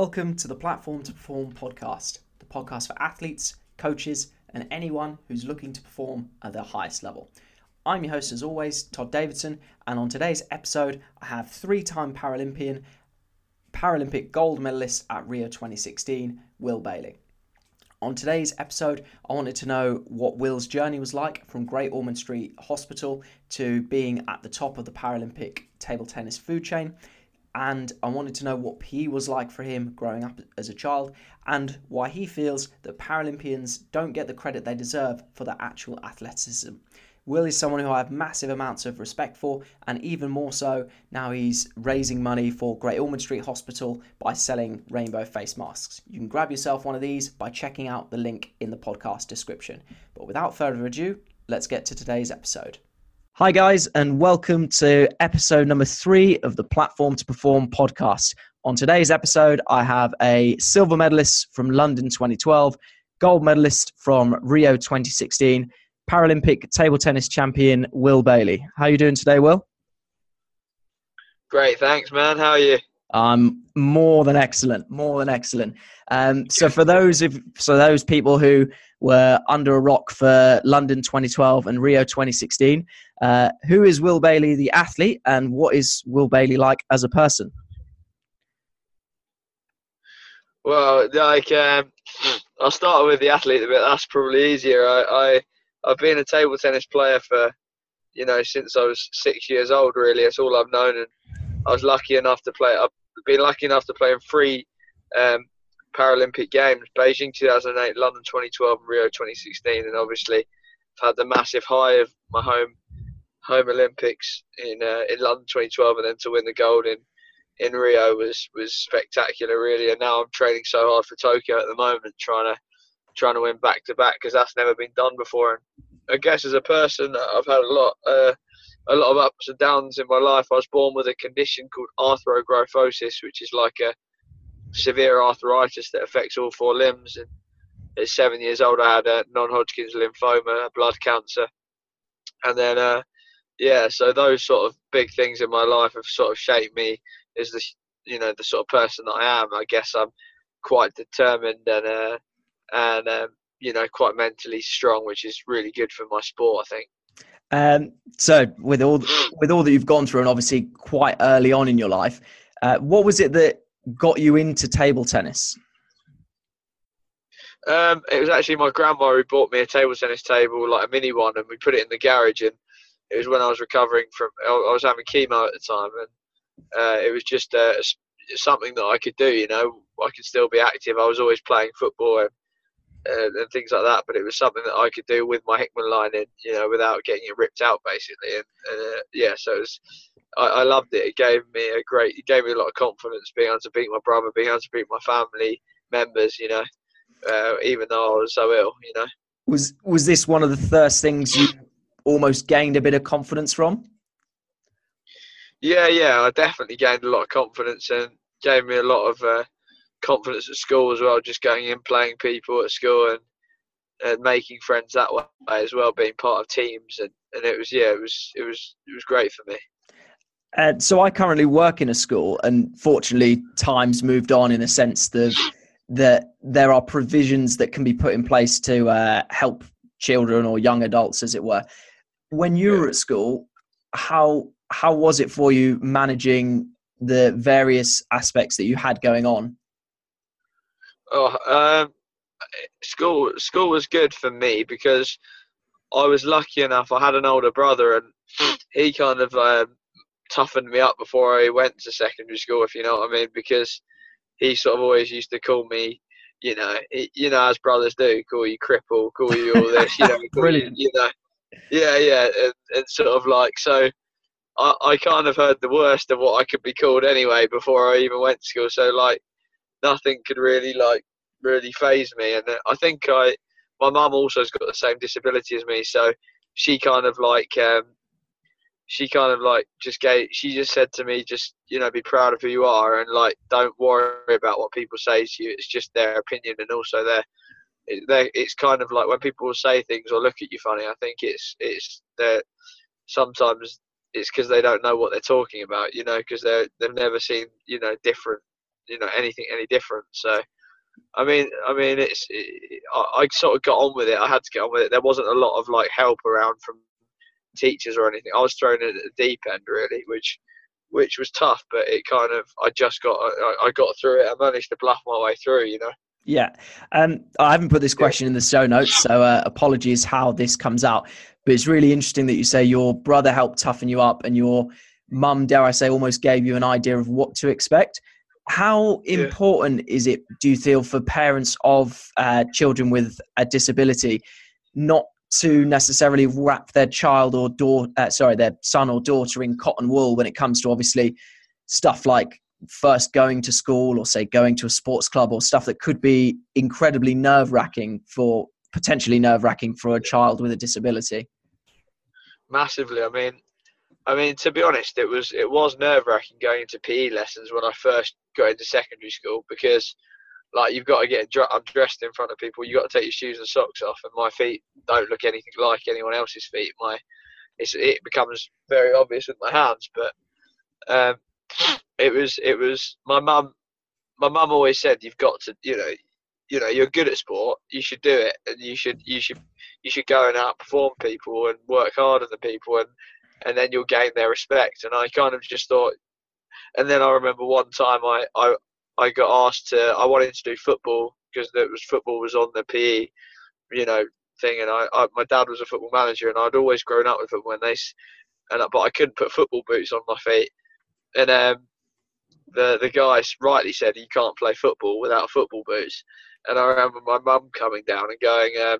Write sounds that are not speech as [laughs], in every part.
Welcome to the Platform to Perform podcast, the podcast for athletes, coaches, and anyone who's looking to perform at their highest level. I'm your host, as always, Todd Davidson, and on today's episode, I have three time Paralympian, Paralympic gold medalist at Rio 2016, Will Bailey. On today's episode, I wanted to know what Will's journey was like from Great Ormond Street Hospital to being at the top of the Paralympic table tennis food chain. And I wanted to know what PE was like for him growing up as a child and why he feels that Paralympians don't get the credit they deserve for their actual athleticism. Will is someone who I have massive amounts of respect for, and even more so now he's raising money for Great Ormond Street Hospital by selling rainbow face masks. You can grab yourself one of these by checking out the link in the podcast description. But without further ado, let's get to today's episode. Hi, guys, and welcome to episode number three of the Platform to Perform podcast. On today's episode, I have a silver medalist from London 2012, gold medalist from Rio 2016 Paralympic table tennis champion Will Bailey. How are you doing today, Will? Great, thanks, man. How are you? I'm more than excellent, more than excellent. Um, so for those of so those people who were under a rock for London 2012 and Rio 2016, uh, who is Will Bailey, the athlete, and what is Will Bailey like as a person? Well, like um, I'll start with the athlete a bit. That's probably easier. I, I I've been a table tennis player for, you know, since I was six years old. Really, that's all I've known, and I was lucky enough to play. I've been lucky enough to play in three um, Paralympic Games: Beijing 2008, London 2012, Rio 2016, and obviously I've had the massive high of my home home Olympics in uh, in London 2012, and then to win the gold in in Rio was was spectacular, really. And now I'm training so hard for Tokyo at the moment, trying to trying to win back to back because that's never been done before. And I guess as a person, I've had a lot, uh, a lot of ups and downs in my life. I was born with a condition called arthrogryposis, which is like a severe arthritis that affects all four limbs. And at seven years old, I had a non-Hodgkin's lymphoma, a blood cancer, and then, uh, yeah, so those sort of big things in my life have sort of shaped me as the, you know, the sort of person that I am. I guess I'm quite determined and uh, and um, you know quite mentally strong, which is really good for my sport. I think. Um, so with all with all that you've gone through, and obviously quite early on in your life, uh, what was it that got you into table tennis? Um, it was actually my grandma who bought me a table tennis table, like a mini one, and we put it in the garage. And it was when I was recovering from, I was having chemo at the time, and uh, it was just uh, something that I could do. You know, I could still be active. I was always playing football and and, and, things like that. But it was something that I could do with my Hickman line in, you know, without getting it ripped out, basically. And, and uh, yeah, so it was, I, I, loved it. It gave me a great, it gave me a lot of confidence being able to beat my brother, being able to beat my family members, you know, uh, even though I was so ill, you know. Was was this one of the first things you almost gained a bit of confidence from? Yeah, yeah, I definitely gained a lot of confidence and gave me a lot of. Uh, confidence at school as well, just going in, playing people at school, and and making friends that way as well, being part of teams, and, and it was yeah, it was it was it was great for me. And so I currently work in a school, and fortunately, times moved on in a sense that that there are provisions that can be put in place to uh, help children or young adults, as it were. When you yeah. were at school, how how was it for you managing the various aspects that you had going on? Oh, um, school school was good for me because I was lucky enough. I had an older brother, and he kind of um, toughened me up before I went to secondary school, if you know what I mean. Because he sort of always used to call me, you know, he, you know, as brothers do, call you cripple, call you all this, you know, [laughs] brilliant, you, you, know, yeah, yeah, and, and sort of like so. I, I kind of heard the worst of what I could be called anyway before I even went to school. So like nothing could really like really phase me. And I think I, my mum also has got the same disability as me, so she kind of like, um, she kind of like just gave, she just said to me, just you know, be proud of who you are, and like don't worry about what people say to you. It's just their opinion, and also their, it's kind of like when people say things or look at you funny. I think it's it's that sometimes it's because they don't know what they're talking about, you know, because they they've never seen you know different you know anything any different. So, I mean, I mean, it's it, I, I sort of got on with it. I had to get on with it. There wasn't a lot of like help around from teachers or anything. I was thrown at the deep end really, which which was tough, but it kind of I just got I, I got through it. I managed to bluff my way through, you know. Yeah, um, I haven't put this question in the show notes, so uh, apologies how this comes out. But it's really interesting that you say your brother helped toughen you up, and your mum, dare I say, almost gave you an idea of what to expect. How important yeah. is it, do you feel, for parents of uh, children with a disability not to necessarily wrap their child or daughter, uh, sorry, their son or daughter in cotton wool when it comes to obviously stuff like first going to school or say going to a sports club or stuff that could be incredibly nerve wracking for potentially nerve wracking for a child with a disability? Massively. I mean, I mean to be honest, it was it was nerve wracking going into PE lessons when I first got into secondary school because like you've got to get dressed in front of people. You've got to take your shoes and socks off, and my feet don't look anything like anyone else's feet. My it becomes very obvious with my hands, but um, it was it was my mum. My mum always said you've got to you know you know you're good at sport. You should do it, and you should you should you should go and outperform people and work harder than people, and and then you'll gain their respect. And I kind of just thought. And then I remember one time I, I, I got asked to. I wanted to do football because was football was on the PE, you know, thing. And I, I, my dad was a football manager, and I'd always grown up with football. And they, and but I couldn't put football boots on my feet. And um, the the guy rightly said you can't play football without football boots. And I remember my mum coming down and going, um,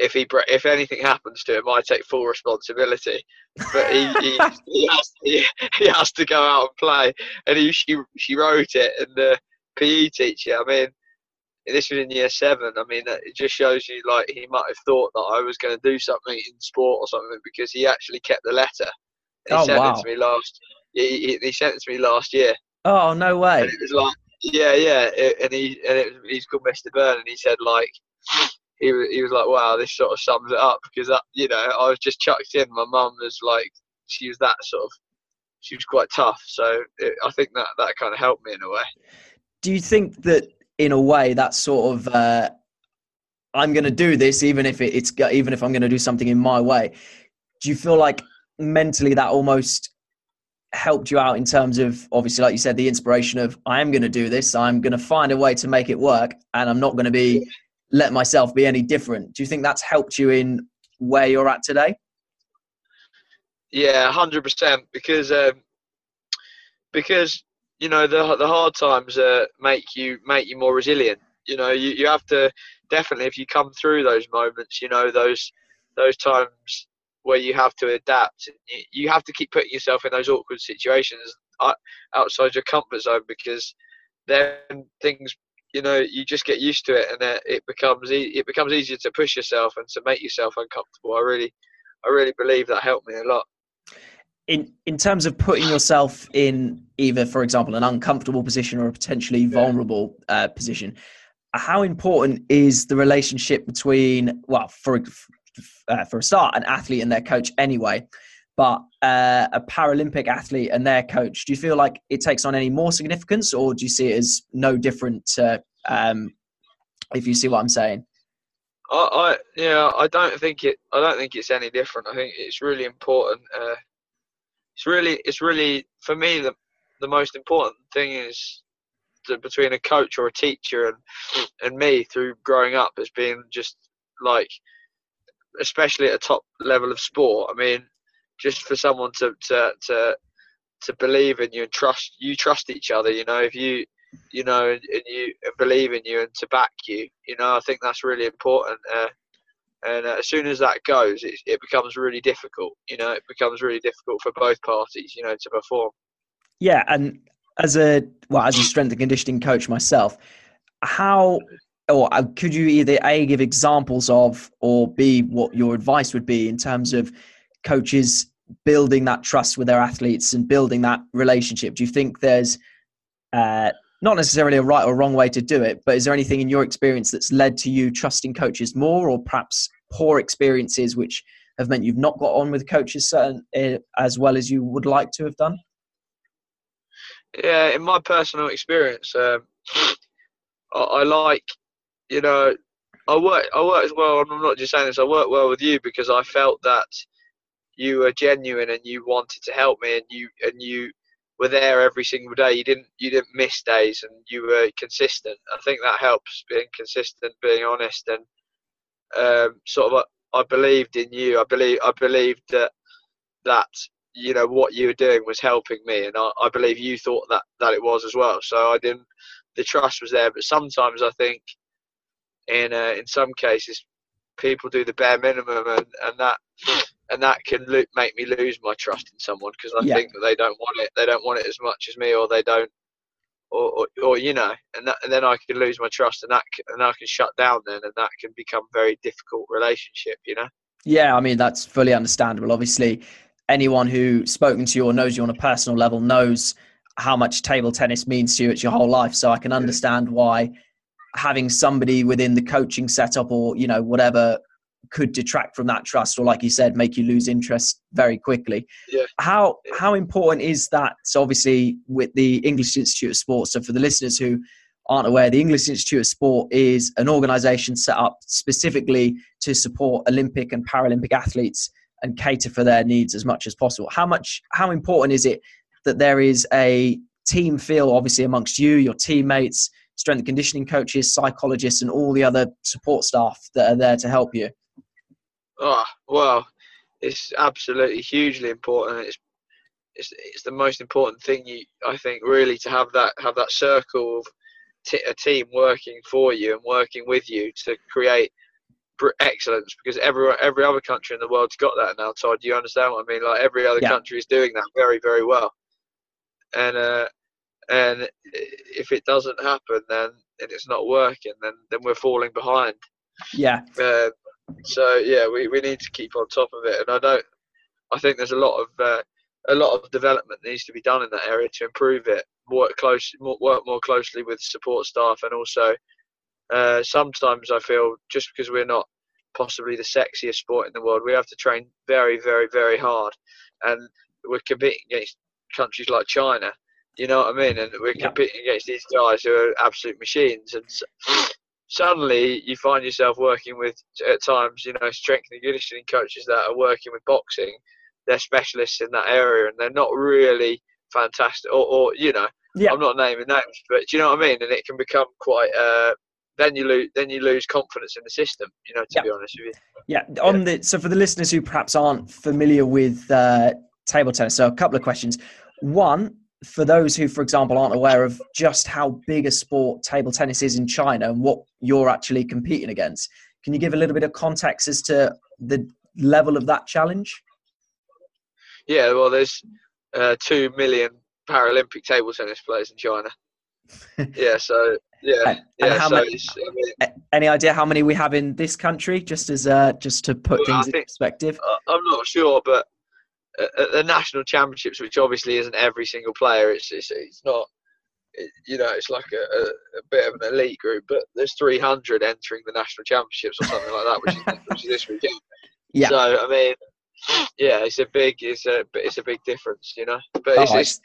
if he if anything happens to him, I take full responsibility. But he he, [laughs] he, has, he, he, has to go out and play, and he she she wrote it, and the PE teacher. I mean, this was in year seven. I mean, it just shows you like he might have thought that I was going to do something in sport or something because he actually kept the letter. He oh, sent wow. it to me last. He, he, sent it to me last year. Oh no way! And it was like, yeah, yeah, and he and it, he's called Mr. Byrne, and he said like he was, he was like, wow, this sort of sums it up because that, you know I was just chucked in. My mum was like, she was that sort of, she was quite tough. So it, I think that that kind of helped me in a way. Do you think that in a way that sort of uh, I'm going to do this even if it, it's even if I'm going to do something in my way? Do you feel like mentally that almost helped you out in terms of obviously like you said the inspiration of I am going to do this I'm going to find a way to make it work and I'm not going to be let myself be any different. Do you think that's helped you in where you're at today? Yeah, hundred percent. Because um, because you know the the hard times uh, make you make you more resilient. You know, you, you have to definitely if you come through those moments, you know those those times where you have to adapt. You, have to keep putting yourself in those awkward situations uh, outside your comfort zone because then things you know you just get used to it and it becomes e- it becomes easier to push yourself and to make yourself uncomfortable. I really i really believe that helped me a lot. In in terms of putting yourself in either for example an uncomfortable position or a potentially vulnerable uh, position how important is the relationship between well for uh, for a start an athlete and their coach anyway but uh, a Paralympic athlete and their coach, do you feel like it takes on any more significance, or do you see it as no different? um, if you see what I'm saying. I, I, yeah, I don't think it. I don't think it's any different. I think it's really important. Uh, it's really, it's really for me the the most important thing is to, between a coach or a teacher and and me through growing up has been just like, especially at a top level of sport. I mean, just for someone to to to to believe in you and trust you trust each other you know if you you know and, and you and believe in you and to back you you know i think that's really important uh, and uh, as soon as that goes it, it becomes really difficult you know it becomes really difficult for both parties you know to perform. Yeah and as a well as a strength and conditioning coach myself how or uh, could you either a give examples of or b what your advice would be in terms of coaches building that trust with their athletes and building that relationship? Do you think there's uh, not necessarily a right or wrong way to do it, but is there anything in your experience that's led to you trusting coaches more, or perhaps poor experiences which have meant you've not got on with coaches uh, as well as you would like to have done? Yeah, in my personal experience, um, I, I like, you know, I work I work as well. I'm not just saying this. I work well with you because I felt that you were genuine and you wanted to help me and you and you were there every single day. You didn't you didn't miss days and you were consistent. I think that helps being consistent, being honest, and um, sort of. I believed in you. I believe I believed that that you know what you were doing was helping me, and I, I believe you thought that that it was as well. So I didn't. The trust was there, but sometimes I think in uh, in some cases people do the bare minimum, and, and that and that can lo- make me lose my trust in someone because I yeah. think that they don't want it. They don't want it as much as me, or they don't, or, or, or you know, and, that, and then I can lose my trust, and that and I can shut down then, and that can become very difficult relationship. You know. Yeah, I mean that's fully understandable. Obviously, anyone who's spoken to you or knows you on a personal level knows how much table tennis means to you. It's your whole life, so I can understand why having somebody within the coaching setup or you know whatever could detract from that trust or like you said make you lose interest very quickly. Yeah. how how important is that? So obviously with the english institute of sport so for the listeners who aren't aware the english institute of sport is an organization set up specifically to support olympic and paralympic athletes and cater for their needs as much as possible. How much how important is it that there is a team feel obviously amongst you your teammates strength and conditioning coaches psychologists and all the other support staff that are there to help you Oh well, it's absolutely hugely important. It's it's it's the most important thing. You I think really to have that have that circle of t- a team working for you and working with you to create excellence because every every other country in the world's got that now. Todd, do you understand what I mean? Like every other yeah. country is doing that very very well, and uh, and if it doesn't happen, then and it's not working, then then we're falling behind. Yeah. Uh, so yeah, we, we need to keep on top of it, and I don't. I think there's a lot of uh, a lot of development needs to be done in that area to improve it. Work close, work more closely with support staff, and also uh, sometimes I feel just because we're not possibly the sexiest sport in the world, we have to train very, very, very hard, and we're competing against countries like China. You know what I mean? And we're competing against these guys who are absolute machines, and suddenly you find yourself working with at times you know strength and conditioning coaches that are working with boxing. They're specialists in that area and they're not really fantastic or, or you know yeah. i'm not naming names but do you know what i mean? And it can become quite uh, then you lose then you lose confidence in the system you know to yeah. be honest with you. Yeah. On the so for the listeners who perhaps aren't familiar with uh, table tennis so a couple of questions. One for those who, for example, aren't aware of just how big a sport table tennis is in China and what you're actually competing against, can you give a little bit of context as to the level of that challenge? Yeah, well, there's uh, two million Paralympic table tennis players in China. [laughs] yeah, so yeah, yeah. so many, I mean, any idea how many we have in this country? Just as uh, just to put well, things think, in perspective. I'm not sure, but at the national championships, which obviously isn't every single player, it's it's, it's not. It, you know, it's like a, a, bit of an elite group, but there's 300 entering the national championships or something like that, which is, [laughs] which is this weekend. Yeah. So I mean, yeah, it's a big, it's a, it's a big difference, you know. But it's, oh, it's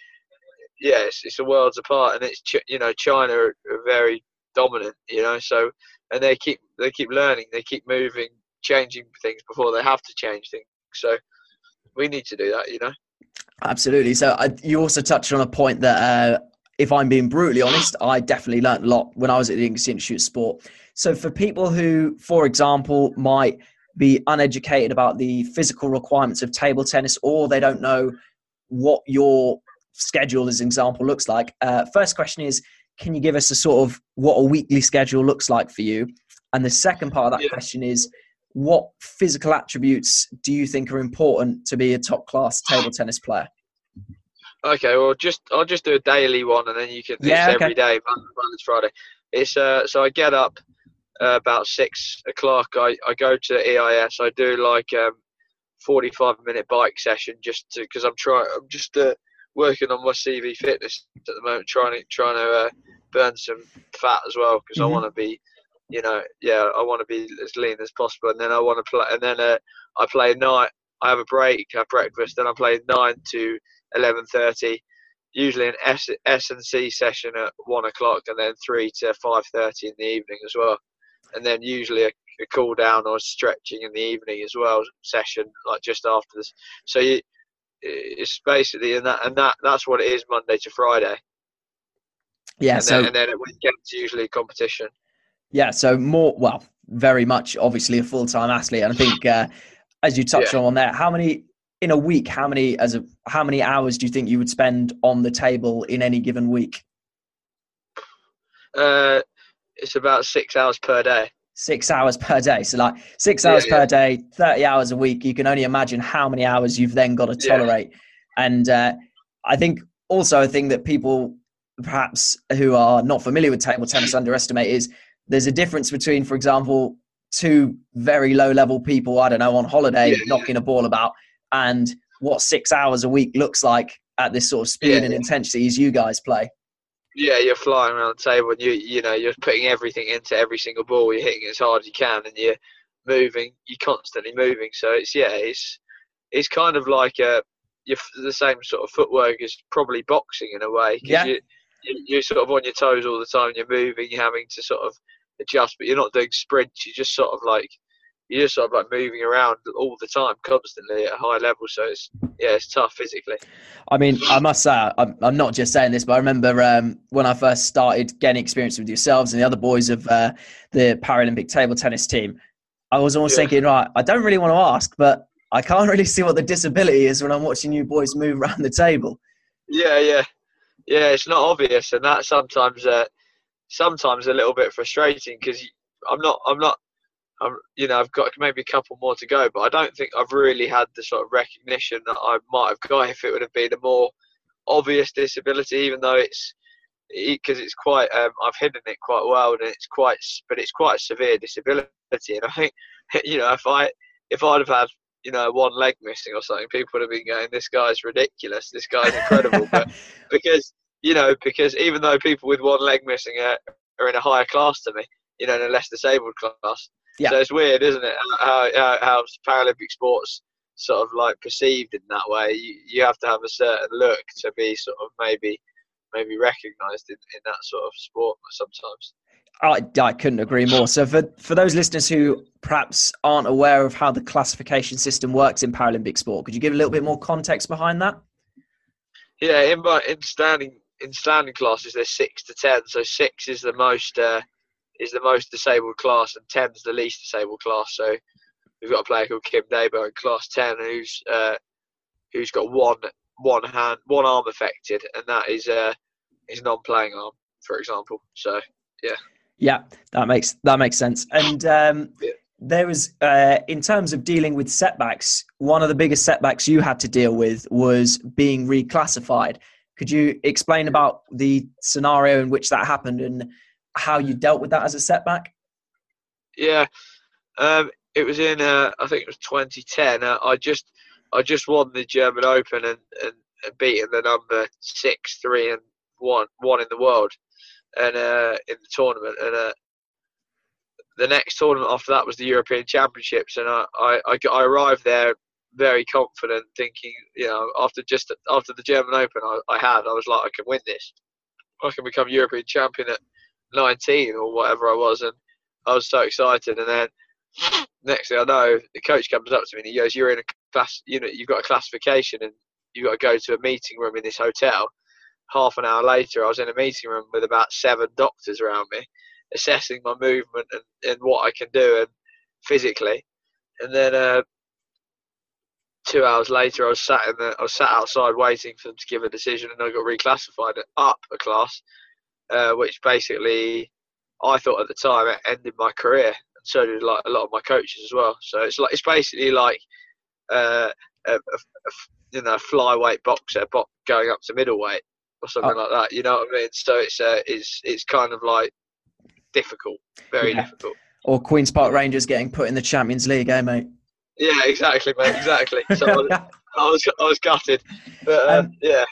yeah, it's, it's a worlds apart, and it's you know China are, are very dominant, you know. So and they keep they keep learning, they keep moving, changing things before they have to change things. So we need to do that, you know. Absolutely. So uh, you also touched on a point that, uh, if I'm being brutally honest, I definitely learned a lot when I was at the English Institute of Sport. So for people who, for example, might be uneducated about the physical requirements of table tennis, or they don't know what your schedule, as an example, looks like. Uh, first question is, can you give us a sort of what a weekly schedule looks like for you? And the second part of that yeah. question is, what physical attributes do you think are important to be a top class table tennis player? Okay, well, just I'll just do a daily one, and then you can. Yeah, it's okay. every day, Monday Friday. It's uh, so I get up uh, about six o'clock. I, I go to EIS. I do like um, forty-five minute bike session just because I'm trying. I'm just uh, working on my CV fitness at the moment, trying to trying to uh, burn some fat as well because mm-hmm. I want to be you know, yeah, I want to be as lean as possible, and then I want to play, and then uh, I play night. I have a break, have breakfast, then I play nine to eleven thirty, usually an S S and C session at one o'clock, and then three to five thirty in the evening as well, and then usually a, a cool down or stretching in the evening as well session, like just after this. So you, it's basically and that and that that's what it is Monday to Friday. Yeah. and so then, and then at weekends usually competition. Yeah. So more. Well, very much. Obviously, a full time athlete, and I think uh, as you touched on there, how many in a week? How many as a how many hours do you think you would spend on the table in any given week? Uh, it's about six hours per day. Six hours per day. So like six hours yeah. per day, thirty hours a week. You can only imagine how many hours you've then got to Yeah. tolerate. And uh, I think also a thing that people perhaps who are not familiar with table tennis underestimate is there's a difference between, for example, two very low level people, I don't know, on holiday Yeah, yeah. knocking a ball about, and what six hours a week looks like at this sort of speed Yeah, and yeah. intensity as you guys play. Yeah, you're flying around the table and you you know you're putting everything into every single ball. You're hitting it as hard as you can, and you're moving. You're constantly moving. So it's yeah, it's it's kind of like a you're the same sort of footwork as probably boxing in a way. Yeah. You, you're sort of on your toes all the time. You're moving. You're having to sort of adjust, but you're not doing sprints. You're just sort of like you're just sort of like moving around all the time, constantly at a high level. So it's yeah, it's tough physically. I mean, I must say, I'm, I'm not just saying this, but I remember um, when I first started getting experience with yourselves and the other boys of uh, the Paralympic table tennis team. I was almost Yeah. thinking, right, I don't really want to ask, but I can't really [laughs] see what the disability is when I'm watching you boys move around the table. Yeah, yeah, yeah. It's not obvious, and that sometimes, uh, sometimes a little bit frustrating because I'm not, I'm not, I'm, you know, I've got maybe a couple more to go, but I don't think I've really had the sort of recognition that I might have got if it would have been a more obvious disability, even though it's because it's quite, um, I've hidden it quite well, and it's quite, but it's quite a severe disability, and I think, [laughs] you know, if I, if I'd have had you know, one leg missing or something, people would have been going, "This guy's ridiculous. This guy's incredible." but [laughs] because you know, because even though people with one leg missing are, are in a higher class to me, you know, in a less disabled class, Yeah. so it's weird, isn't it? How, how, how Paralympic sports sort of like perceived in that way. You, you have to have a certain look to be sort of maybe maybe recognised in, in that sort of sport sometimes. I, I couldn't agree more. So, for, for those listeners who perhaps aren't aware of how the classification system works in Paralympic sport, could you give a little bit more context behind that? Yeah, in my in standing in standing classes, there's six to ten. So six is the most uh, is the most disabled class, and ten's the least disabled class. So we've got a player called Kim Daybell in class ten, who's uh, who's got one one hand one arm affected, and that is uh, his non-playing arm, for example. So Yeah, that makes that makes sense. And um, there was, uh, in terms of dealing with setbacks, one of the biggest setbacks you had to deal with was being reclassified. Could you explain about the scenario in which that happened and how you dealt with that as a setback? Yeah, um, it was in uh, I think it was 2010. Uh, I just I just won the German Open and, and, and beaten the number six, three, and one one in the world, and uh, in the tournament. And uh, the next tournament after that was the European Championships, and I I, I, I arrived there very confident, thinking you know after just after the German Open I, I had, I was like I can win this, I can become European champion at 19 or whatever I was, and I was so excited. And then next thing I know, the coach comes up to me and he goes, "You're in a class. You know, you've got a classification, and you've got to go to a meeting room in this hotel." Half an hour later, I was in a meeting room with about seven doctors around me, assessing my movement and, and what I can do and physically. And then uh, two hours later, I was sat in the, I was sat outside waiting for them to give a decision, and I got reclassified up a class, uh, which basically I thought at the time it ended my career, and so did like a lot of my coaches as well. So it's like it's basically like uh, a, a, a you know flyweight boxer bo- going up to middleweight or something Oh. like that. You know what I mean? So it's uh, it's it's kind of like difficult, very Yeah. difficult. Or Queens Park Rangers getting put in the Champions League, eh, mate? Yeah, exactly, mate. Exactly. So I was, [laughs] I was I was gutted, but uh, Um, yeah,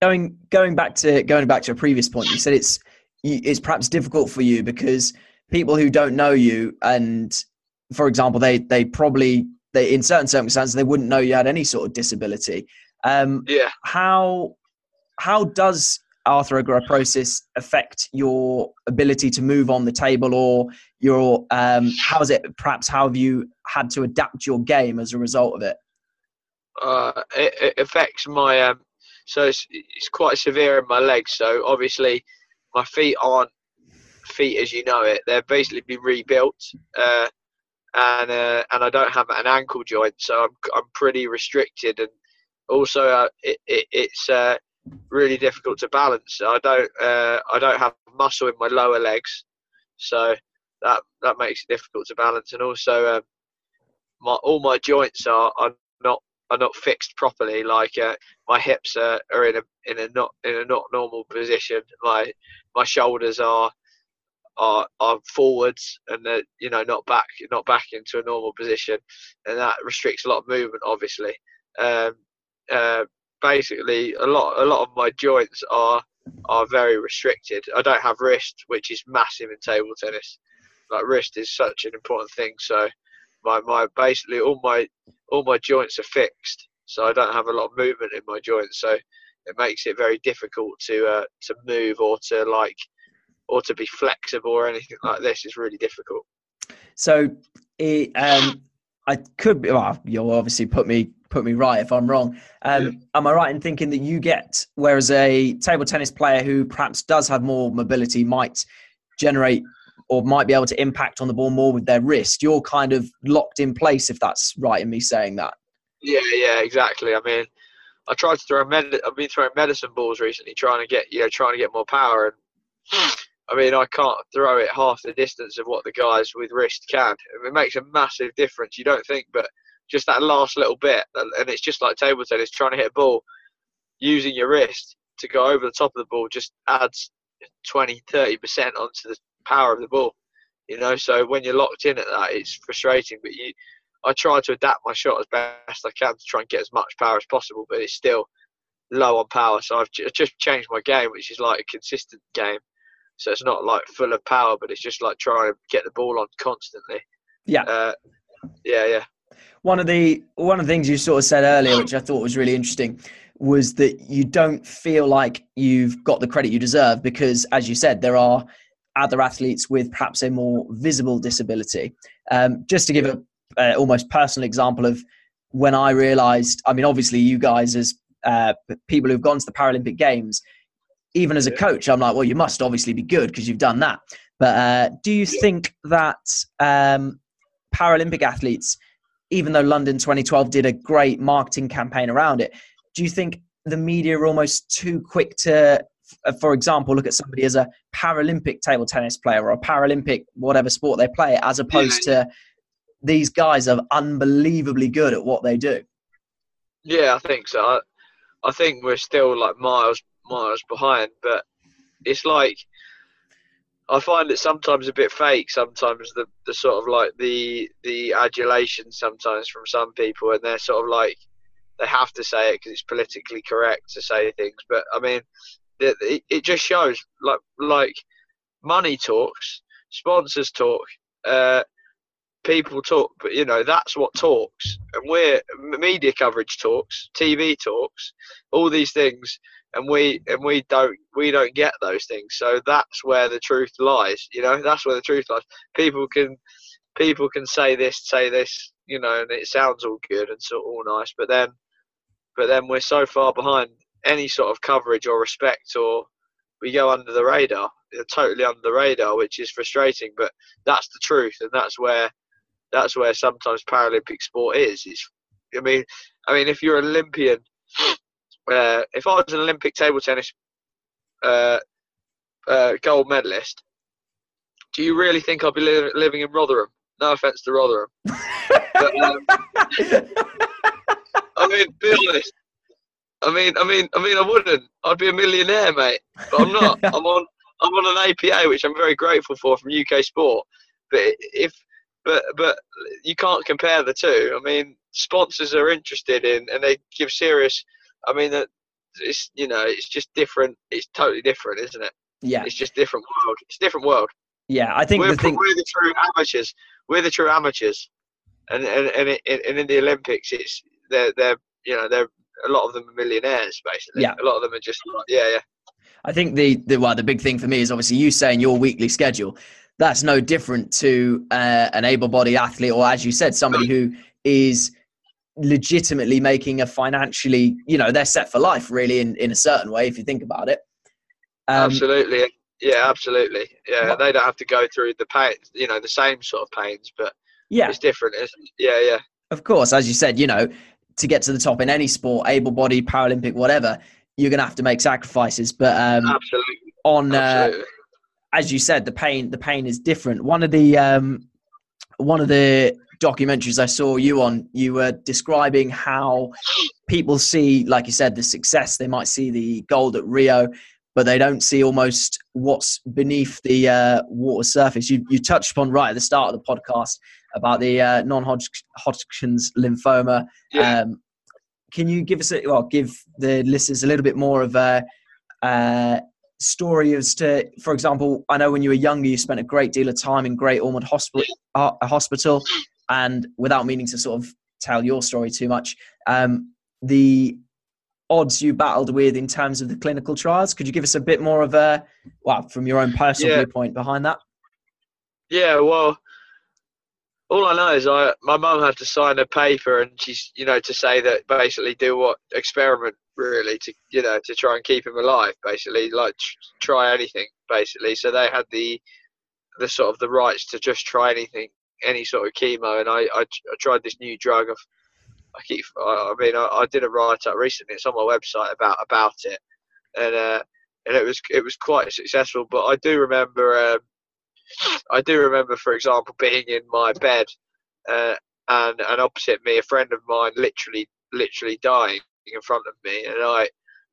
going going back to going back to a previous point, you said it's it's perhaps difficult for you because people who don't know you and, for example, they they probably they in certain circumstances they wouldn't know you had any sort of disability. Um, Yeah. how how does arthrogryposis affect your ability to move on the table, or your um, how is it? Perhaps how have you had to adapt your game as a result of it? uh, it, it affects my um, so it's, it's quite severe in my legs. So obviously, my feet aren't feet as you know it. They're basically been rebuilt, uh, and uh, and I don't have an ankle joint, so I'm I'm pretty restricted, and also uh, it, it, it's uh, really difficult to balance. I don't uh, I don't have muscle in my lower legs, so that that makes it difficult to balance, and also um, my all my joints are are not are not fixed properly. Like uh, my hips are, are in a in a not in a not normal position. My my shoulders are are are forwards and they're you know not back not back into a normal position, and that restricts a lot of movement. Obviously, um, uh, basically a lot a lot of my joints are are very restricted. I don't have wrist, which is massive in table tennis. Like wrist is such an important thing. So my my basically all my all my joints are fixed, so I don't have a lot of movement in my joints. So it makes it very difficult to uh, to move or to like or to be flexible or anything like this is really difficult. So, it, um, I could be. Well, you'll obviously put me put me right if I'm wrong. Um, Yeah. Am I right in thinking that you get, whereas a table tennis player who perhaps does have more mobility might generate or might be able to impact on the ball more with their wrist? You're kind of locked in place, if that's right in me saying that. Yeah, yeah, exactly. I mean, I tried to throw med- I've been throwing medicine balls recently, trying to get you know trying to get more power, and I mean I can't throw it half the distance of what the guys with wrist can. It makes a massive difference. You don't think, but just that last little bit, and it's just like table tennis, trying to hit a ball using your wrist to go over the top of the ball just adds 20, 30 percent onto the power of the ball. You know, so when you're locked in at that, it's frustrating. But you, I try to adapt my shot as best I can to try and get as much power as possible, but it's still low on power. So I've just changed my game, which is like a consistent game. So it's not like full of power, but it's just like trying to get the ball on constantly. Yeah. Uh, yeah, yeah. One of the one of the things you sort of said earlier, which I thought was really interesting, was that you don't feel like you've got the credit you deserve because, as you said, there are other athletes with perhaps a more visible disability. Um, just to give a, almost personal example of when I realised, I mean, obviously, you guys as uh, people who've gone to the Paralympic Games, even as a coach, I'm like, well, you must obviously be good because you've done that. But uh, do you think that um, Paralympic athletes, even though London 2012 did a great marketing campaign around it, do you think the media are almost too quick to, for example, look at somebody as a Paralympic table tennis player or a Paralympic whatever sport they play, as opposed to these guys are unbelievably good at what they do? Yeah, I think so. I, I think we're still like miles miles behind, but it's like I find it sometimes a bit fake. Sometimes the, the sort of like the the adulation sometimes from some people, and they're sort of like they have to say it because it's politically correct to say things. But I mean, it, it, just shows like like money talks, sponsors talk, uh, people talk. But you know that's what talks, and we're media coverage talks, TV talks, all these things and we and we don't we don't get those things. So that's where the truth lies you know that's where the truth lies. People can people can say this say this you know and it sounds all good and so all nice but then but then we're so far behind any sort of coverage or respect or we go under the radar You're totally under the radar which is frustrating but that's the truth and that's where that's where sometimes paralympic sport is. Is i mean i mean if you're an olympian uh, if I was an Olympic table tennis uh, uh, gold medalist, do you really think I'd be li- living in Rotherham? No offense to Rotherham, but um, I mean, be honest. I mean, I mean, I mean, I wouldn't. I'd be a millionaire, mate. But I'm not. [laughs] I'm on. I'm on an APA, which I'm very grateful for from UK Sport. But if, but but you can't compare the two. I mean, sponsors are interested in, and they give serious. I mean, that it's you know, it's just different. It's totally different, isn't it? yeah, It's just different world. It's a different world. yeah. I think We're, the thing. we're the true amateurs. We're the true amateurs, and and and, it, and in the Olympics, it's they're they're you know they're a lot of them are millionaires, basically. Yeah. A lot of them are just yeah, yeah. I think the, the well, the big thing for me is obviously you saying your weekly schedule. That's no different to uh, an able-bodied athlete, or as you said, somebody who is legitimately making a financially, you know, they're set for life, really, in, in a certain way, if you think about it. Um, absolutely, yeah, absolutely, yeah. They don't have to go through the pain, you know, the same sort of pains, but yeah, it's different, isn't it? Yeah, yeah. Of course, as you said, you know, to get to the top in any sport, able-bodied, Paralympic, whatever, you're going to have to make sacrifices. But um, absolutely, on uh, as you said, the pain the pain is different. One of the um, one of the documentaries I saw you on, you were describing how people see, like you said, the success. They might see the gold at Rio, but they don't see almost what's beneath the uh, water surface. You, you touched upon right at the start of the podcast about the uh, non-Hodgkin's lymphoma. Yeah. Um, can you give us a well, give the listeners a little bit more of a uh, story as to, for example, I know when you were younger, you spent a great deal of time in Great Ormond Hospital, uh, hospital and without meaning to sort of tell your story too much, um, the odds you battled with in terms of the clinical trials. Could you give us a bit more of a, well, from your own personal Yeah. viewpoint behind that? Yeah, well, all I know is I my mum had to sign a paper, and she's you know to say that basically do what experiment really to you know to try and keep him alive, basically like tr- try anything basically. So they had the the sort of the rights to just try anything, any sort of chemo, and I I, I tried this new drug. Of, I keep I, I mean I, I did a write up recently. It's on my website about about it, and uh, and it was it was quite successful. But I do remember. Um, I do remember, for example, being in my bed uh, and and opposite me, a friend of mine literally literally dying in front of me, and I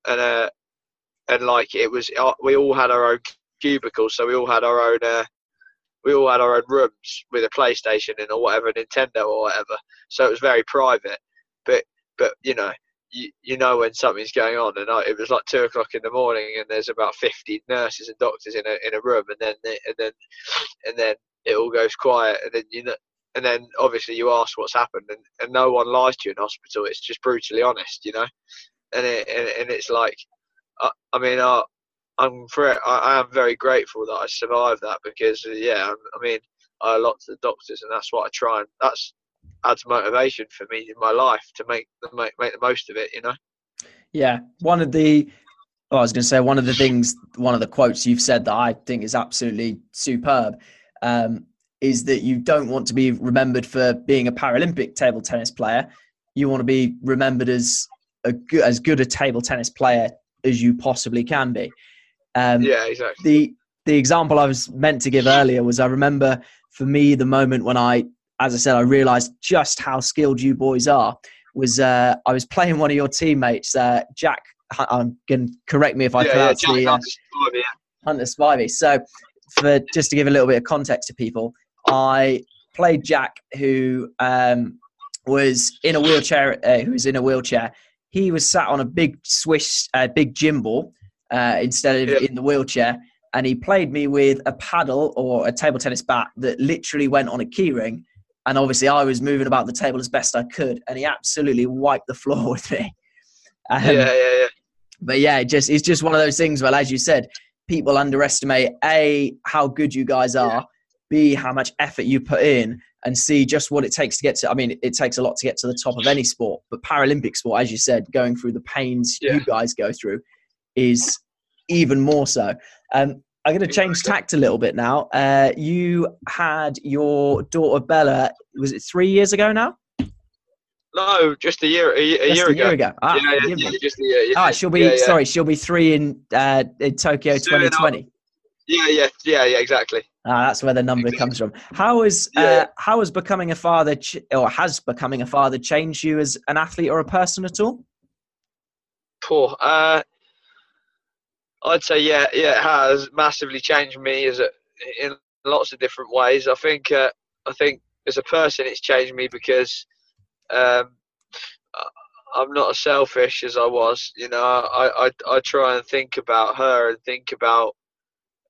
and uh, and like it was, uh, we all had our own cubicles, so we all had our own. Uh, we all had our own rooms with a PlayStation in or whatever, Nintendo or whatever. So it was very private. But but you know, you, you know when something's going on, and I, it was like two o'clock in the morning, and there's about fifty nurses and doctors in a in a room, and then they, and then and then it all goes quiet, and then you know, and then obviously you ask what's happened, and, and no one lies to you in hospital. It's just brutally honest, you know, and it and, and it's like, I, I mean, I, I'm for I, am very grateful that I survived that because uh, yeah, I, mean, I a lot to the doctors, and that's what I try and that's adds motivation for me in my life to make the make, make the most of it, you know. Yeah, one of the, oh, I was going to say one of the things, one of the quotes you've said that I think is absolutely superb, um, is that you don't want to be remembered for being a Paralympic table tennis player. You want to be remembered as a good, as good a table tennis player as you possibly can be. Um, Yeah, exactly. the the example I was meant to give earlier was I remember for me the moment when I, as I said, I realised just how skilled you boys are. Was uh, I was playing one of your teammates, uh, Jack. I'm going to correct me if I yeah, yeah, pronounce Jack the uh, Hunter's. Hunter Spivey. So, for just to give a little bit of context to people, I played Jack, who um, was in a wheelchair. Uh, who was in a wheelchair. He was sat on a big Swiss, uh, big gym ball uh, instead of Yeah. in the wheelchair, and he played me with a paddle or a table tennis bat that literally went on a keyring. And obviously, I was moving about the table as best I could, and he absolutely wiped the [laughs] floor with me. Um, yeah, yeah, yeah. but yeah, it just it's just one of those things. Well, as you said, people underestimate a how good you guys are, b how much effort you put in, and c just what it takes to get to. I mean, it takes a lot to get to the top of any sport, but Paralympic sport, as you said, going through the pains Yeah. you guys go through, is even more so. Um, I'm going to change tact a little bit now. Uh, you had your daughter Bella. Was it three years ago now? No, just a year, a, year- a year a ago. year ago. Ah, yeah, yeah, yeah, just a year. Yeah, Ah, she'll be sorry. She'll be three in uh, in Tokyo Soon enough. 2020. Yeah, yeah, yeah, yeah, exactly. Ah, that's where the number Exactly. comes from. How is uh, Yeah. how has becoming a father ch- or has becoming a father changed you as an athlete or a person at all? Poor. Uh, I'd say yeah, yeah, it has massively changed me as a, in lots of different ways. I think, uh, I think as a person, it's changed me because um, I'm not as selfish as I was. You know, I, I, I try and think about her and think about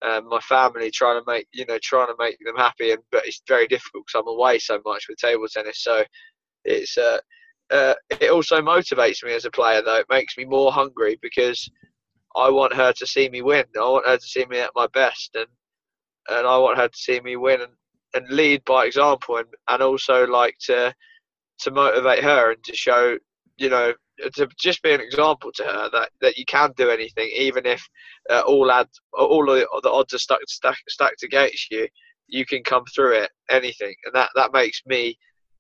um, my family, trying to make you know, trying to make them happy. And but it's very difficult because I'm away so much with table tennis. So it's uh, uh, it also motivates me as a player. Though it makes me more hungry because I want her to see me win. I want her to see me at my best, and and I want her to see me win and, and lead by example, and and also like to to motivate her and to show you know to just be an example to her that, that you can do anything, even if uh, all ad, all the, the odds are stuck, stack, stacked against you. You can come through it, anything, and that that makes me.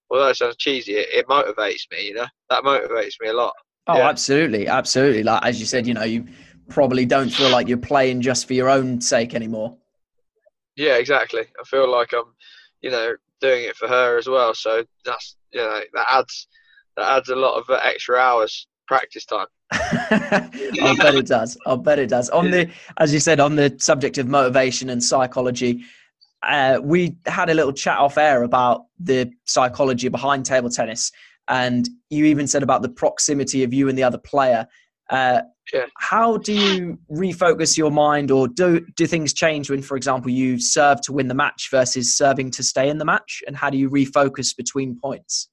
Although it sounds cheesy, it, it motivates me. You know, that motivates me a lot. Oh, yeah. absolutely, absolutely. Like as you said, you know, you probably don't feel like you're playing just for your own sake anymore. Yeah, exactly. I feel like I'm, you know, doing it for her as well. So that's you know that adds that adds a lot of uh, extra hours practice time. [laughs] I bet it does. I bet it does. On the, as you said, on the subject of motivation and psychology, uh, we had a little chat off air about the psychology behind table tennis, and you even said about the proximity of you and the other player. Uh, yeah. How do you refocus your mind, or do do things change when, for example, you serve to win the match versus serving to stay in the match? And how do you refocus between points?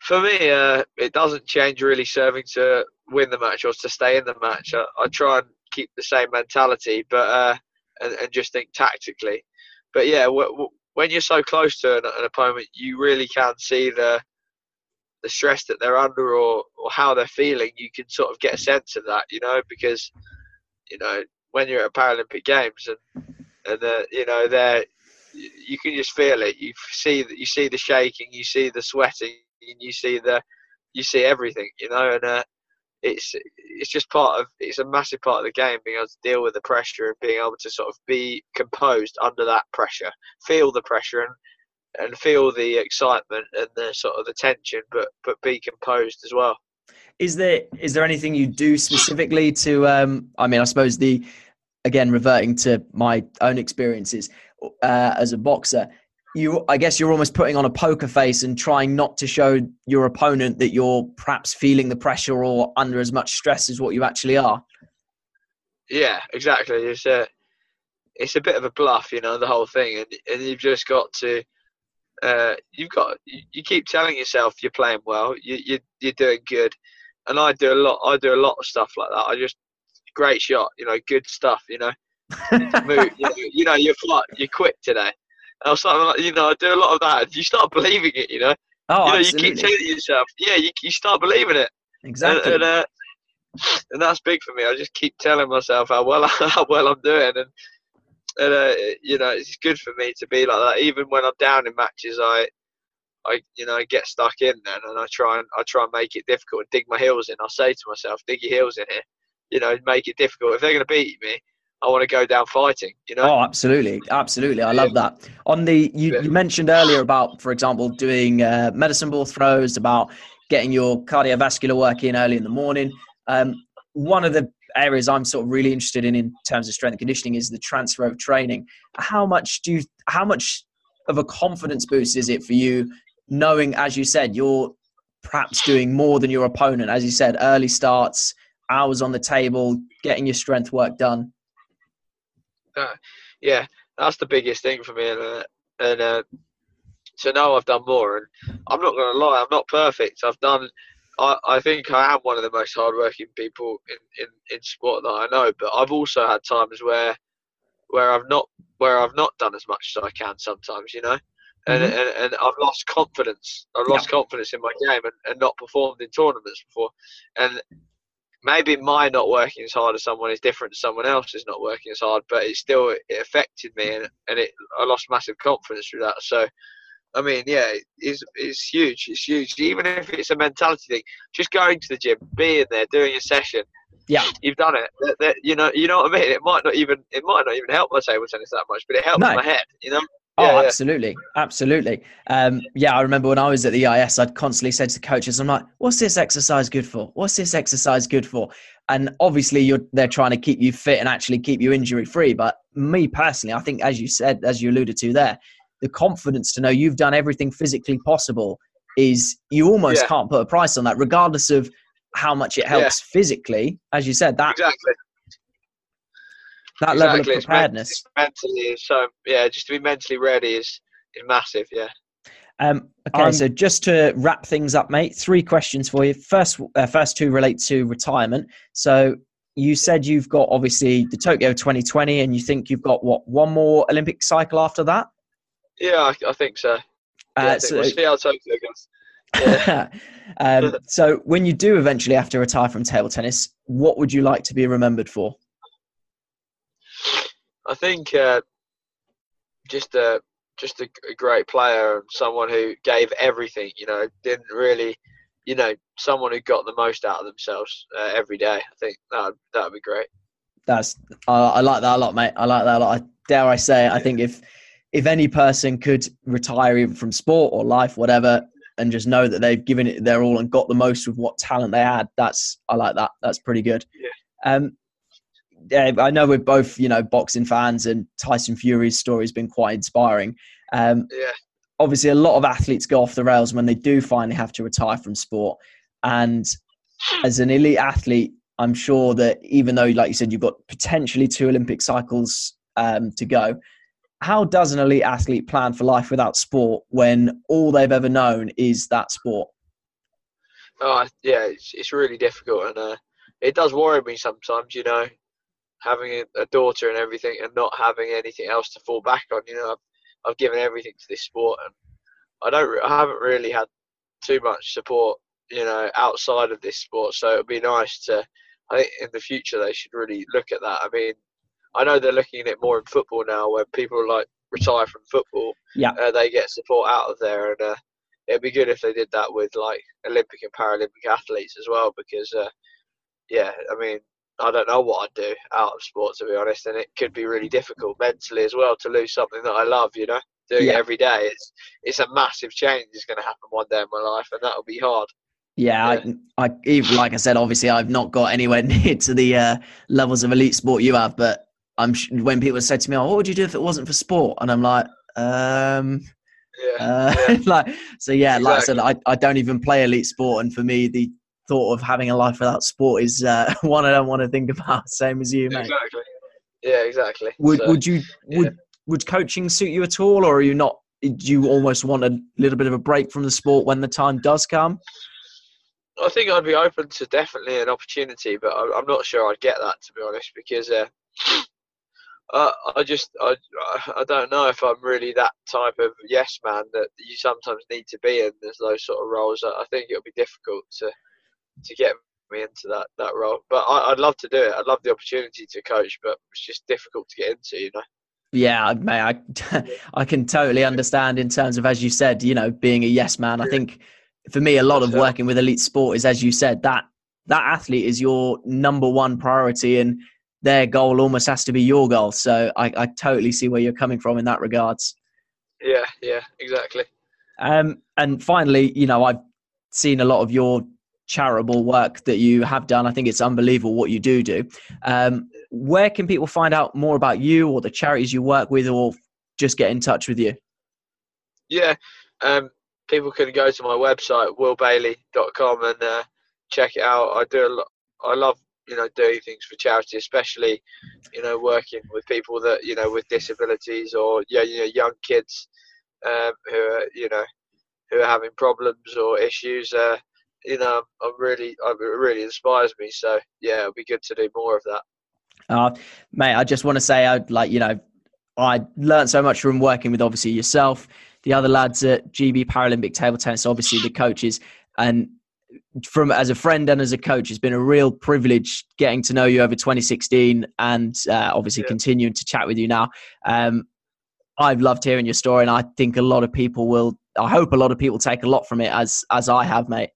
for me, uh, it doesn't change really serving to win the match or to stay in the match. I, I try and keep the same mentality, but uh, and, and, just think tactically. But yeah, w- w- when you're so close to an, an, opponent, you really can see the the stress that they're under or, or how they're feeling. You can sort of get a sense of that, you know, because you know when you're at Paralympic Games and and uh, you know they're you can just feel it. You see that you see the shaking, you see the sweating, and you see the you see everything, you know, and uh, it's it's just part of it's a massive part of the game being able to deal with the pressure and being able to sort of be composed under that pressure, feel the pressure and and feel the excitement and the sort of the tension, but but be composed as well. Is there is there anything you do specifically to? Um, I mean, I suppose the again reverting to my own experiences uh, as a boxer you i guess you're almost putting on a poker face and trying not to show your opponent that you're perhaps feeling the pressure or under as much stress as what you actually are yeah exactly it's a it's a bit of a bluff you know the whole thing and, and you've just got to uh, you've got you keep telling yourself you're playing well you, you you're doing good and i do a lot i do a lot of stuff like that i just great shot you know good stuff you know [laughs] Move, you know, you know you're you're quick today or something like you know, I do a lot of that. You start believing it, you know. Oh, you know, absolutely. you keep telling yourself, yeah, you, you start believing it. Exactly. And, and, uh, and, that's big for me. I just keep telling myself how well [laughs] how well I'm doing, and and uh, you know, it's good for me to be like that. Even when I'm down in matches, I I you know I get stuck in then, and I try and I try and make it difficult and dig my heels in. I say to myself, dig your heels in here, you know, make it difficult. If they're going to beat me, I want to go down fighting. You know. Oh, absolutely, absolutely. I love that. On the you, yeah. you mentioned earlier about, for example, doing uh, medicine ball throws, about getting your cardiovascular work in early in the morning. Um, one of the areas I'm sort of really interested in in terms of strength conditioning is the transfer of training. How much do you, how much of a confidence boost is it for you, knowing, as you said, you're perhaps doing more than your opponent, as you said, early starts, hours on the table, getting your strength work done uh, yeah, that's the biggest thing for me. And, uh, and uh, so now I've done more. And I'm not going to lie, I'm not perfect. I've done. I, I think I am one of the most hardworking people in, in, in sport that I know. But I've also had times where where I've not where I've not done as much as I can sometimes. You know. And, mm-hmm. and, and I've lost confidence. I've lost yeah. confidence in my game and, and not performed in tournaments before. And maybe my not working as hard as someone is different to someone else is not working as hard, but it still it affected me and, and it I lost massive confidence through that. So, I mean, yeah, it's it's huge. It's huge. Even if it's a mentality thing, just going to the gym, being there, doing a session. Yeah, you've done it. That, that, you know, you know what I mean. It might not even it might not even help my table tennis that much, but it helps no. my head. You know. Oh, absolutely, yeah. absolutely. Um, yeah, I remember when I was at the EIS, I'd constantly said to coaches, "I'm like, what's this exercise good for? What's this exercise good for?" And obviously, you're they're trying to keep you fit and actually keep you injury free. But me personally, I think, as you said, as you alluded to there, the confidence to know you've done everything physically possible is you almost yeah. can't put a price on that, regardless of how much it helps physically. As you said, that exactly that exactly. level of preparedness. It's mentally, so yeah, just to be mentally ready is is massive. Yeah. Um, okay, um, so just to wrap things up, mate, three questions for you. First, uh, first two relate to retirement. So you said you've got obviously the Tokyo 2020, and you think you've got what one more Olympic cycle after that? Yeah, I, I think so. Yeah, uh, so, we'll see how Tokyo goes. Yeah. [laughs] um, [laughs] so when you do eventually have to retire from table tennis, what would you like to be remembered for? I think uh, just a just a, a, great player and someone who gave everything. You know, didn't really, you know, someone who got the most out of themselves uh, every day. I think that that would be great. That's uh, I like that a lot, mate. I like that a lot. I, dare I say, it, I think if if any person could retire even from sport or life, whatever, and just know that they've given it their all and got the most with what talent they had, that's I like that. That's pretty good. Yeah. Um, yeah, I know we're both, you know, boxing fans, and Tyson Fury's story has been quite inspiring. Um, yeah. Obviously, a lot of athletes go off the rails when they do finally have to retire from sport. And as an elite athlete, I'm sure that even though, like you said, you've got potentially two Olympic cycles um, to go, how does an elite athlete plan for life without sport when all they've ever known is that sport? Oh, yeah, it's, it's really difficult. And uh, it does worry me sometimes, you know, having a, daughter and everything and not having anything else to fall back on. You know, I've, I've given everything to this sport and I don't, I haven't really had too much support, you know, outside of this sport. So it'd be nice to, I think in the future they should really look at that. I mean, I know they're looking at it more in football now, where people like retire from football. Yeah, uh, they get support out of there, and uh, it'd be good if they did that with like Olympic and Paralympic athletes as well, because uh, yeah, I mean, I don't know what I'd do out of sport to be honest, and it could be really difficult mentally as well to lose something that I love. You know, doing yeah. it every day. It's it's a massive change is going to happen one day in my life, and that'll be hard. Yeah, yeah. I, I even like I said, obviously I've not got anywhere [laughs] near to the uh, levels of elite sport you have, but I'm when people said to me, "Oh, what would you do if it wasn't for sport?" and I'm like, um. Yeah, uh, yeah. [laughs] like so yeah exactly. like i said I, I don't even play elite sport and for me the thought of having a life without sport is uh, [laughs] one I don't want to think about. [laughs] Same as you, mate. Exactly. Yeah, exactly. Would so, would you would yeah. would coaching suit you at all, or are you not? Do you almost want a little bit of a break from the sport when the time does come? I think I'd be open to definitely an opportunity, but I'm not sure I'd get that to be honest, because uh, uh, I just I I don't know if I'm really that type of yes man that you sometimes need to be in. There's those sort of roles. I think it'll be difficult to to get me into that that role. But I, would love to do it. I'd love the opportunity to coach, but it's just difficult to get into, you know. Yeah, mate, I [laughs] I can totally understand in terms of as you said, you know, being a yes man. I think for me, a lot of working with elite sport is, as you said, that that athlete is your number one priority, and their goal almost has to be your goal. So I, I totally see where you're coming from in that regards. Yeah, yeah, exactly. Um, and finally, you know, I've seen a lot of your charitable work that you have done. I think it's unbelievable what you do do. Um, where can people find out more about you or the charities you work with, or just get in touch with you? Yeah, um, people can go to my website willbailey.com and uh, check it out. I do a lot. I love you know doing things for charity, especially you know working with people that you know with disabilities or yeah you know young kids um, who are you know who are having problems or issues. Uh, you know, I'm really, it really inspires me. So yeah, it'll be good to do more of that. Uh, mate, I just want to say, I'd like, you know, I learned so much from working with obviously yourself, the other lads at GB Paralympic Table Tennis, obviously the coaches, and from as a friend and as a coach, it's been a real privilege getting to know you over 2016 and uh, obviously yeah. continuing to chat with you now. Um, I've loved hearing your story, and I think a lot of people will. I hope a lot of people take a lot from it, as as I have, mate.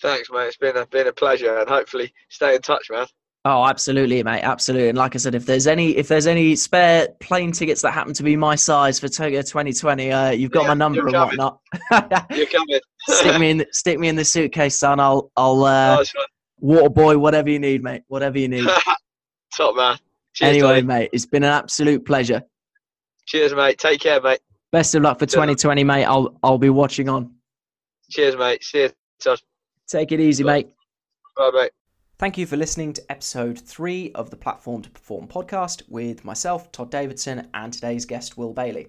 Thanks, mate. It's been a been a pleasure, and hopefully stay in touch, man. Oh, absolutely, mate. Absolutely. And like I said, if there's any if there's any spare plane tickets that happen to be my size for Tokyo 2020, uh, you've got yeah, my number and whatnot. you're coming. [laughs] stick me in stick me in the suitcase, son. I'll I'll uh, water boy, whatever you need, mate. Whatever you need. [laughs] Top man. Cheers, anyway, mate, it's been an absolute pleasure. Cheers, mate. Take care, mate. Best of luck for 2020, mate. I'll I'll be watching on. Cheers, mate. Cheers. Take it easy, mate. Bye, mate. Thank you for listening to episode three of the Platform to Perform podcast with myself, Todd Davidson, and today's guest, Will Bailey.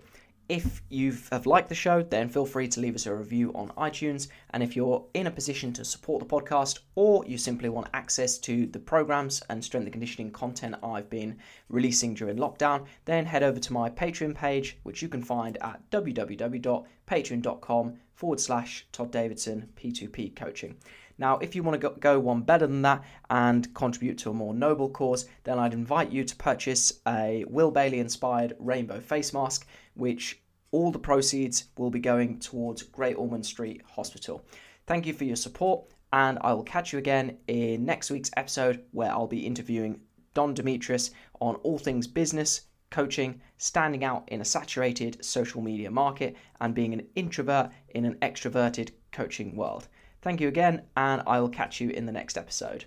if you have liked the show, then feel free to leave us a review on iTunes. And if you're in a position to support the podcast or you simply want access to the programs and strength and conditioning content I've been releasing during lockdown, then head over to my Patreon page, which you can find at www.patreon.com forward slash Todd Davidson P2P coaching. Now, if you want to go one better than that and contribute to a more noble cause, then I'd invite you to purchase a Will Bailey inspired rainbow face mask, which all the proceeds will be going towards Great Ormond Street Hospital. Thank you for your support, and I will catch you again in next week's episode where I'll be interviewing Don Demetrius on all things business, coaching, standing out in a saturated social media market, and being an introvert in an extroverted coaching world. Thank you again, and I will catch you in the next episode.